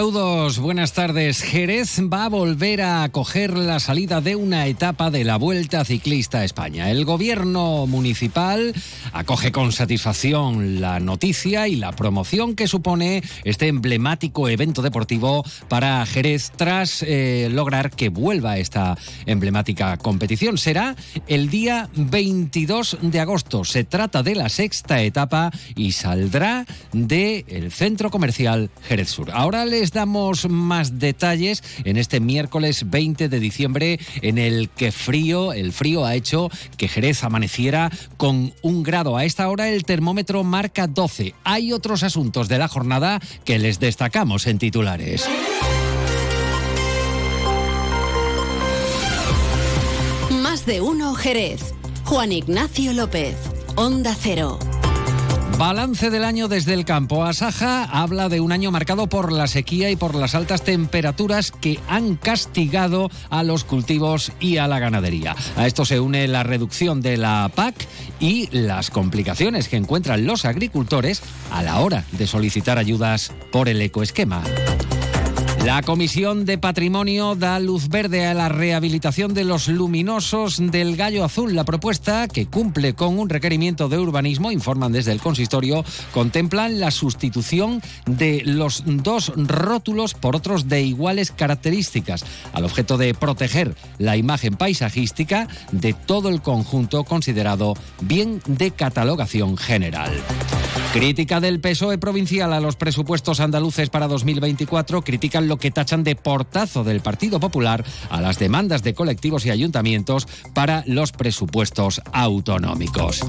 Saludos, buenas tardes. Jerez va a volver a acoger la salida de una etapa de la Vuelta Ciclista a España. El gobierno municipal acoge con satisfacción la noticia y la promoción que supone este emblemático evento deportivo para Jerez tras eh, lograr que vuelva esta emblemática competición. Será el día 22 de agosto. Se trata de la sexta etapa y saldrá del centro comercial Jerez Sur. Ahora les damos más detalles en este miércoles 20 de diciembre en el que frío, el frío ha hecho que Jerez amaneciera con un grado. A esta hora el termómetro marca 12. Hay otros asuntos de la jornada que les destacamos en titulares. Más de uno Jerez. Juan Ignacio López. Onda Cero. Balance del año desde el campo. Asaja habla de un año marcado por la sequía y por las altas temperaturas que han castigado a los cultivos y a la ganadería. A esto se une la reducción de la PAC y las complicaciones que encuentran los agricultores a la hora de solicitar ayudas por el ecoesquema. La Comisión de Patrimonio da luz verde a la rehabilitación de los luminosos del Gallo Azul. La propuesta, que cumple con un requerimiento de urbanismo, informan desde el consistorio, contemplan la sustitución de los dos rótulos por otros de iguales características, al objeto de proteger la imagen paisajística de todo el conjunto considerado bien de catalogación general. Crítica del PSOE provincial a los presupuestos andaluces para 2024 critican lo que tachan de portazo del Partido Popular a las demandas de colectivos y ayuntamientos para los presupuestos autonómicos.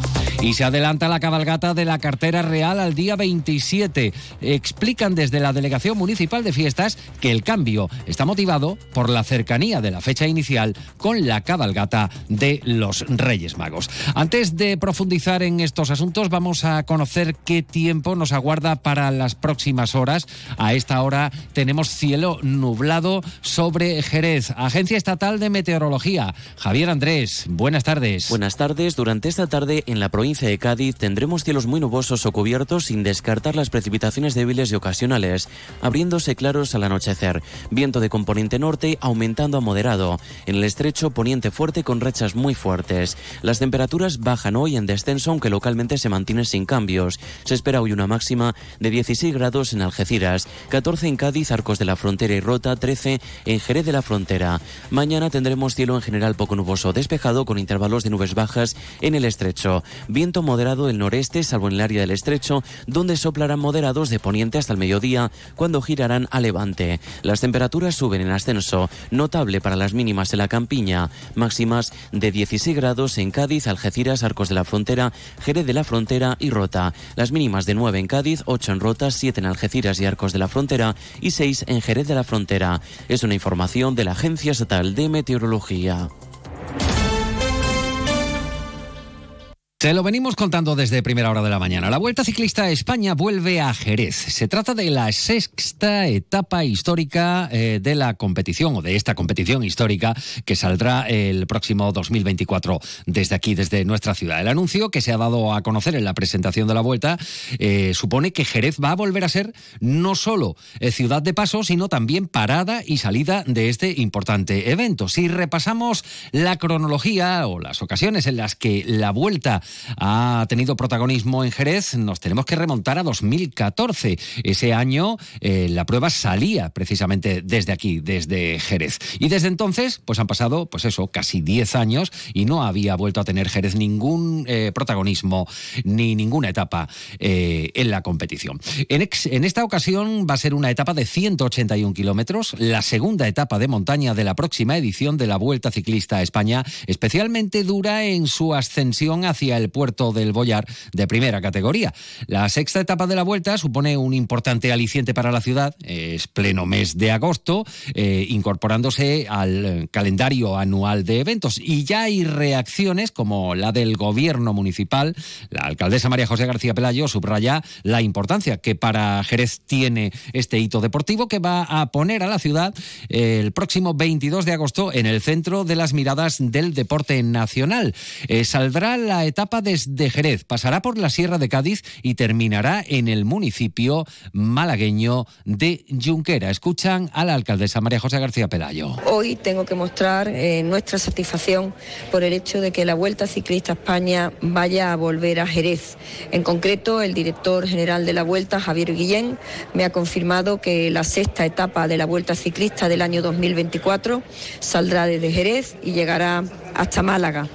Y se adelanta la cabalgata de la cartera real al día 27. Explican desde la Delegación Municipal de Fiestas que el cambio está motivado por la cercanía de la fecha inicial con la cabalgata de los Reyes Magos. Antes de profundizar en estos asuntos, vamos a conocer qué tiempo nos aguarda para las próximas horas. A esta hora tenemos cielo nublado sobre Jerez. Agencia Estatal de Meteorología. Javier Andrés, buenas tardes. Buenas tardes. Durante esta tarde en la provincia de Cádiz tendremos cielos muy nubosos o cubiertos sin descartar las precipitaciones débiles y ocasionales, abriéndose claros al anochecer. Viento de componente norte aumentando a moderado. En el estrecho poniente fuerte con rachas muy fuertes. Las temperaturas bajan hoy en descenso aunque localmente se mantienen sin cambios. Se espera hoy una máxima de 16 grados en Algeciras, 14 en Cádiz, Arcos de la Frontera y Rota, 13 en Jerez de la Frontera. Mañana tendremos cielo en general poco nuboso, despejado con intervalos de nubes bajas en el estrecho. Viento moderado del noreste, salvo en el área del estrecho, donde soplarán moderados de poniente hasta el mediodía, cuando girarán a levante. Las temperaturas suben en ascenso, notable para las mínimas en la campiña, máximas de 16 grados en Cádiz, Algeciras, Arcos de la Frontera, Jerez de la Frontera y Rota. Las mínimas de 9 en Cádiz, 8 en Rota, 7 en Algeciras y Arcos de la Frontera y 6 en Jerez de la Frontera. Es una información de la Agencia Estatal de Meteorología. Se lo venimos contando desde primera hora de la mañana. La Vuelta Ciclista a España vuelve a Jerez. Se trata de la sexta etapa histórica eh, de la competición o de esta competición histórica que saldrá el próximo 2024 desde aquí, desde nuestra ciudad. El anuncio que se ha dado a conocer en la presentación de la Vuelta eh, supone que Jerez va a volver a ser no solo eh, ciudad de paso, sino también parada y salida de este importante evento. Si repasamos la cronología o las ocasiones en las que la Vuelta ha tenido protagonismo en Jerez, nos tenemos que remontar a 2014. Ese año eh, la prueba salía precisamente desde aquí, desde Jerez. Y desde entonces, pues han pasado, pues eso, casi 10 años y no había vuelto a tener Jerez ningún eh, protagonismo ni ninguna etapa eh, en la competición. En, en esta ocasión va a ser una etapa de 181 kilómetros, la segunda etapa de montaña de la próxima edición de la Vuelta Ciclista a España, especialmente dura en su ascensión hacia el puerto del Boyar de primera categoría. La sexta etapa de la vuelta supone un importante aliciente para la ciudad, es pleno mes de agosto, eh, incorporándose al calendario anual de eventos. Y ya hay reacciones como la del gobierno municipal. La alcaldesa María José García Pelayo subraya la importancia que para Jerez tiene este hito deportivo que va a poner a la ciudad el próximo 22 de agosto en el centro de las miradas del deporte nacional. Eh, saldrá la etapa desde Jerez, pasará por la Sierra de Cádiz y terminará en el municipio malagueño de Junquera. Escuchan a la alcaldesa María José García Pelayo. Hoy tengo que mostrar eh, nuestra satisfacción por el hecho de que la Vuelta Ciclista España vaya a volver a Jerez. En concreto, el director general de la Vuelta, Javier Guillén, me ha confirmado que la sexta etapa de la Vuelta Ciclista del año 2024 saldrá desde Jerez y llegará hasta Málaga.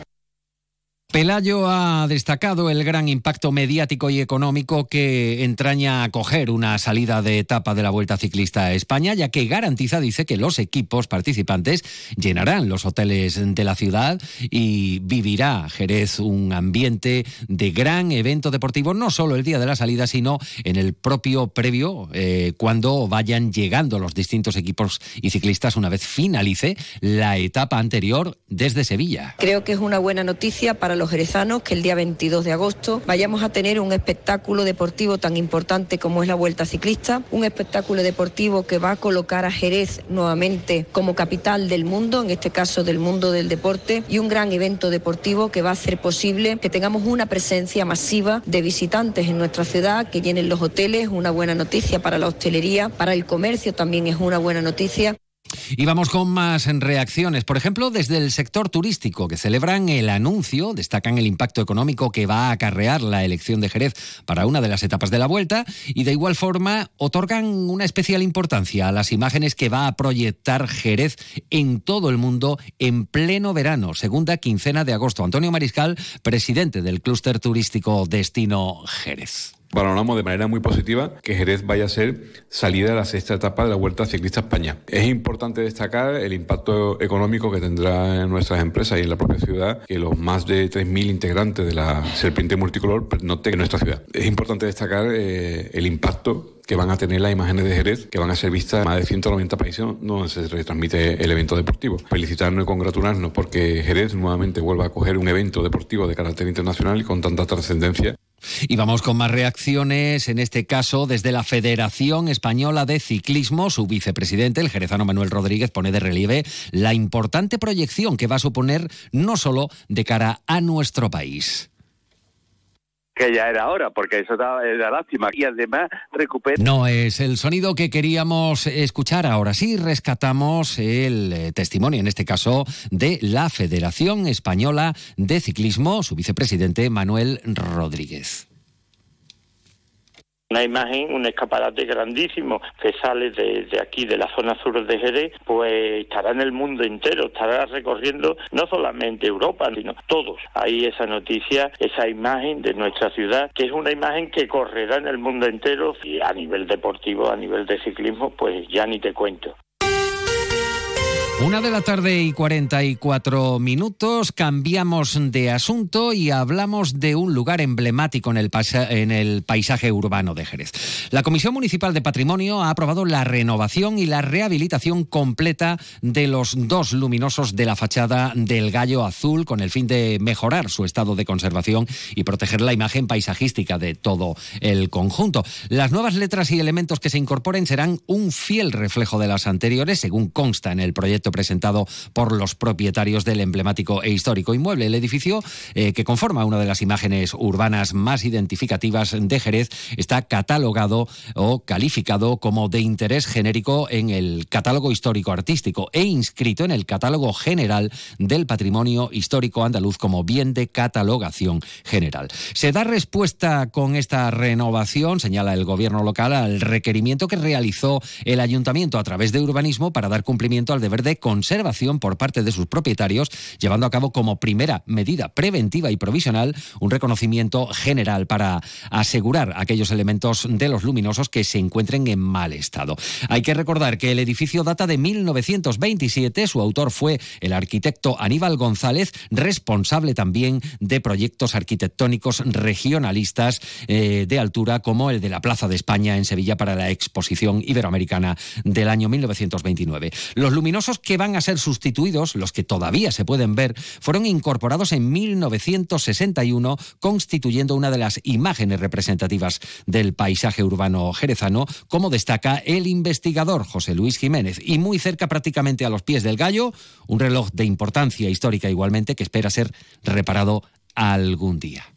Pelayo ha destacado el gran impacto mediático y económico que entraña acoger una salida de etapa de la Vuelta Ciclista a España, ya que garantiza, dice, que los equipos participantes llenarán los hoteles de la ciudad y vivirá Jerez un ambiente de gran evento deportivo, no solo el día de la salida, sino en el propio previo, eh, cuando vayan llegando los distintos equipos y ciclistas una vez finalice la etapa anterior desde Sevilla. Creo que es una buena noticia para jerezanos que el día 22 de agosto vayamos a tener un espectáculo deportivo tan importante como es la Vuelta Ciclista, un espectáculo deportivo que va a colocar a Jerez nuevamente como capital del mundo, en este caso del mundo del deporte, y un gran evento deportivo que va a hacer posible que tengamos una presencia masiva de visitantes en nuestra ciudad, que llenen los hoteles, una buena noticia para la hostelería, para el comercio también es una buena noticia. Y vamos con más reacciones. Por ejemplo, desde el sector turístico, que celebran el anuncio, destacan el impacto económico que va a acarrear la elección de Jerez para una de las etapas de la vuelta y de igual forma otorgan una especial importancia a las imágenes que va a proyectar Jerez en todo el mundo en pleno verano, segunda quincena de agosto. Antonio Mariscal, presidente del clúster turístico Destino Jerez valoramos de manera muy positiva que Jerez vaya a ser salida de la sexta etapa de la Vuelta Ciclista España. Es importante destacar el impacto económico que tendrá en nuestras empresas y en la propia ciudad que los más de 3.000 integrantes de la Serpiente Multicolor noten en nuestra ciudad. Es importante destacar eh, el impacto que van a tener las imágenes de Jerez, que van a ser vistas en más de 190 países donde se retransmite el evento deportivo. Felicitarnos y congratularnos porque Jerez nuevamente vuelva a coger un evento deportivo de carácter internacional y con tanta trascendencia y vamos con más reacciones, en este caso desde la Federación Española de Ciclismo. Su vicepresidente, el jerezano Manuel Rodríguez, pone de relieve la importante proyección que va a suponer no solo de cara a nuestro país que ya era hora, porque eso era lástima. Y además recupera... No es el sonido que queríamos escuchar. Ahora sí, rescatamos el eh, testimonio, en este caso, de la Federación Española de Ciclismo, su vicepresidente Manuel Rodríguez. Una imagen, un escaparate grandísimo que sale de, aquí, de la zona sur de Jerez, pues estará en el mundo entero, estará recorriendo no solamente Europa, sino todos. Ahí esa noticia, esa imagen de nuestra ciudad, que es una imagen que correrá en el mundo entero y a nivel deportivo, a nivel de ciclismo, pues ya ni te cuento. Una de la tarde y 44 minutos, cambiamos de asunto y hablamos de un lugar emblemático en el, en el, paisaje urbano de Jerez. La Comisión Municipal de Patrimonio ha aprobado la renovación y la rehabilitación completa de los dos luminosos de la fachada del Gallo Azul con el fin de mejorar su estado de conservación y proteger la imagen paisajística de todo el conjunto. Las nuevas letras y elementos que se incorporen serán un fiel reflejo de las anteriores, según consta en el proyecto presentado por los propietarios del emblemático e histórico inmueble. El edificio, eh, que conforma una de las imágenes urbanas más identificativas de Jerez, está catalogado o calificado como de interés genérico en el catálogo histórico artístico e inscrito en el catálogo general del patrimonio histórico andaluz como bien de catalogación general. Se da respuesta con esta renovación, señala el gobierno local, al requerimiento que realizó el ayuntamiento a través de urbanismo para dar cumplimiento al deber de conservación por parte de sus propietarios, llevando a cabo como primera medida preventiva y provisional un reconocimiento general para asegurar aquellos elementos de los luminosos que se encuentren en mal estado. Hay que recordar que el edificio data de 1927, su autor fue el arquitecto Aníbal González, responsable también de proyectos arquitectónicos regionalistas eh, de altura como el de la Plaza de España en Sevilla para la Exposición Iberoamericana del año 1929. Los luminosos que van a ser sustituidos, los que todavía se pueden ver, fueron incorporados en 1961, constituyendo una de las imágenes representativas del paisaje urbano jerezano, como destaca el investigador José Luis Jiménez. Y muy cerca, prácticamente a los pies del gallo, un reloj de importancia histórica igualmente que espera ser reparado algún día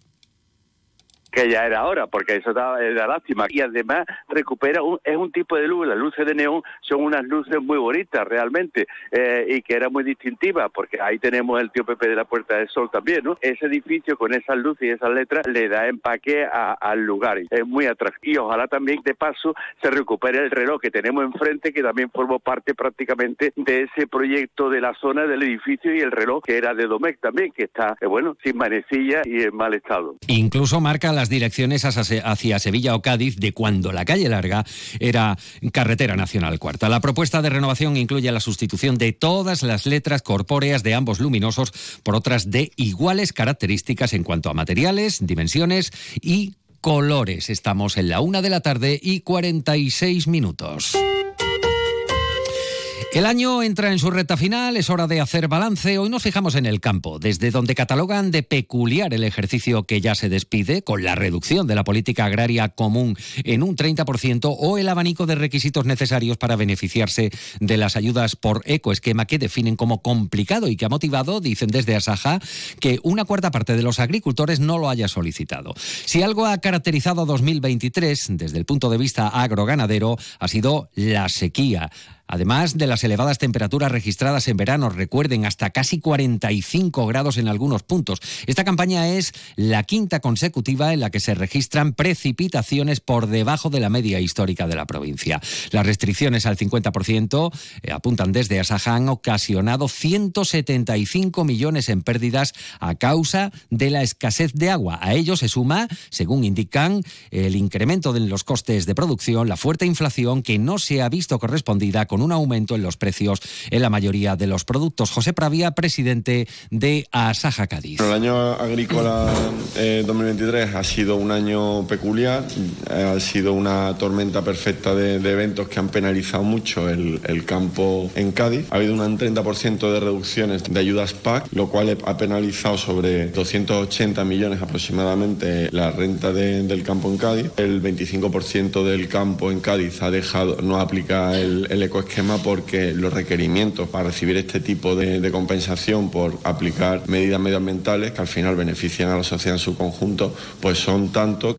que ya era hora, porque eso era lástima. Y además recupera, un, es un tipo de luz, las luces de neón son unas luces muy bonitas realmente eh, y que era muy distintiva, porque ahí tenemos el tío Pepe de la Puerta del Sol también, ¿no? Ese edificio con esas luces y esas letras le da empaque al lugar, es muy atractivo. Y ojalá también de paso se recupere el reloj que tenemos enfrente, que también formó parte prácticamente de ese proyecto de la zona del edificio y el reloj que era de Domecq también, que está, eh, bueno, sin manecilla y en mal estado. Incluso marca las direcciones hacia Sevilla o Cádiz de cuando la calle larga era carretera nacional cuarta. La propuesta de renovación incluye la sustitución de todas las letras corpóreas de ambos luminosos por otras de iguales características en cuanto a materiales, dimensiones y colores. Estamos en la una de la tarde y 46 minutos. El año entra en su recta final, es hora de hacer balance. Hoy nos fijamos en el campo, desde donde catalogan de peculiar el ejercicio que ya se despide, con la reducción de la política agraria común en un 30% o el abanico de requisitos necesarios para beneficiarse de las ayudas por ecoesquema que definen como complicado y que ha motivado, dicen desde Asaja, que una cuarta parte de los agricultores no lo haya solicitado. Si algo ha caracterizado 2023 desde el punto de vista agroganadero ha sido la sequía. Además de las elevadas temperaturas registradas en verano, recuerden, hasta casi 45 grados en algunos puntos. Esta campaña es la quinta consecutiva en la que se registran precipitaciones por debajo de la media histórica de la provincia. Las restricciones al 50% eh, apuntan desde Asaja han ocasionado 175 millones en pérdidas a causa de la escasez de agua. A ello se suma, según indican, el incremento de los costes de producción, la fuerte inflación que no se ha visto correspondida con un aumento en los precios en la mayoría de los productos. José Pravia, presidente de Asaja Cádiz. El año agrícola 2023 eh, ha sido un año peculiar, eh, ha sido una tormenta perfecta de, eventos que han penalizado mucho el, campo en Cádiz. Ha habido un 30% de reducciones de ayudas PAC, lo cual ha penalizado sobre 280 millones aproximadamente la renta del campo en Cádiz. El 25% del campo en Cádiz ha dejado, no aplica el, el esquema porque los requerimientos para recibir este tipo de, de, compensación por aplicar medidas medioambientales que al final benefician a la sociedad en su conjunto, pues son tantos.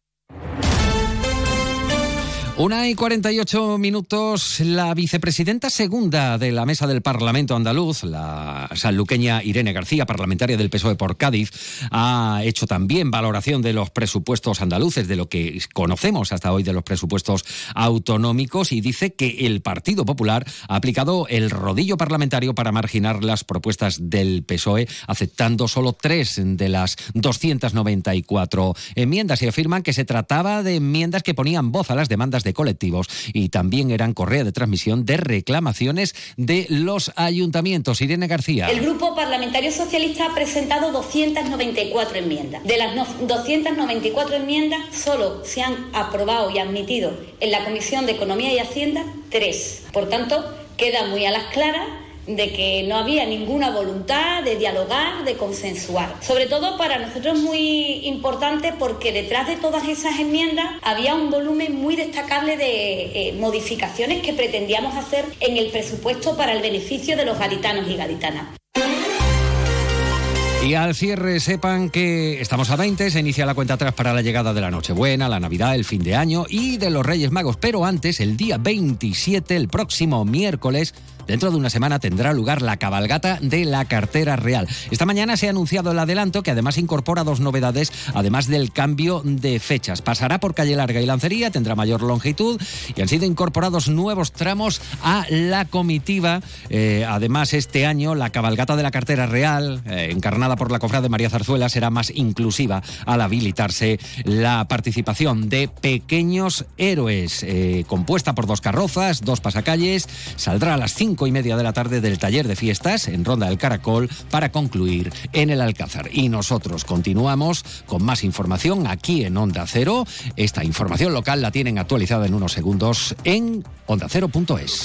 Una y 48 minutos. La vicepresidenta segunda de la mesa del Parlamento andaluz, la sanluqueña Irene García, parlamentaria del PSOE por Cádiz, ha hecho también valoración de los presupuestos andaluces, de lo que conocemos hasta hoy de los presupuestos autonómicos, y dice que el Partido Popular ha aplicado el rodillo parlamentario para marginar las propuestas del PSOE, aceptando solo tres de las 294 enmiendas y afirman que se trataba de enmiendas que ponían voz a las demandas de colectivos y también eran correa de transmisión de reclamaciones de los ayuntamientos. Irene García. El Grupo Parlamentario Socialista ha presentado 294 enmiendas. De las 294 enmiendas, solo se han aprobado y admitido en la Comisión de Economía y Hacienda tres. Por tanto, queda muy a las claras de que no había ninguna voluntad de dialogar, de consensuar. Sobre todo para nosotros muy importante porque detrás de todas esas enmiendas había un volumen muy destacable de eh, modificaciones que pretendíamos hacer en el presupuesto para el beneficio de los gaditanos y gaditanas. Y al cierre sepan que estamos a 20, se inicia la cuenta atrás para la llegada de la Nochebuena, la Navidad, el fin de año y de los Reyes Magos. Pero antes, el día 27, el próximo miércoles, Dentro de una semana tendrá lugar la cabalgata de la cartera real. Esta mañana se ha anunciado el adelanto que además incorpora dos novedades, además del cambio de fechas. Pasará por Calle Larga y Lancería, tendrá mayor longitud y han sido incorporados nuevos tramos a la comitiva. Eh, además, este año la cabalgata de la cartera real, eh, encarnada por la cofrade de María Zarzuela, será más inclusiva al habilitarse la participación de pequeños héroes, eh, compuesta por dos carrozas, dos pasacalles. Saldrá a las y media de la tarde del taller de fiestas en Ronda del Caracol para concluir en el Alcázar. Y nosotros continuamos con más información aquí en Onda Cero. Esta información local la tienen actualizada en unos segundos en ondacero.es.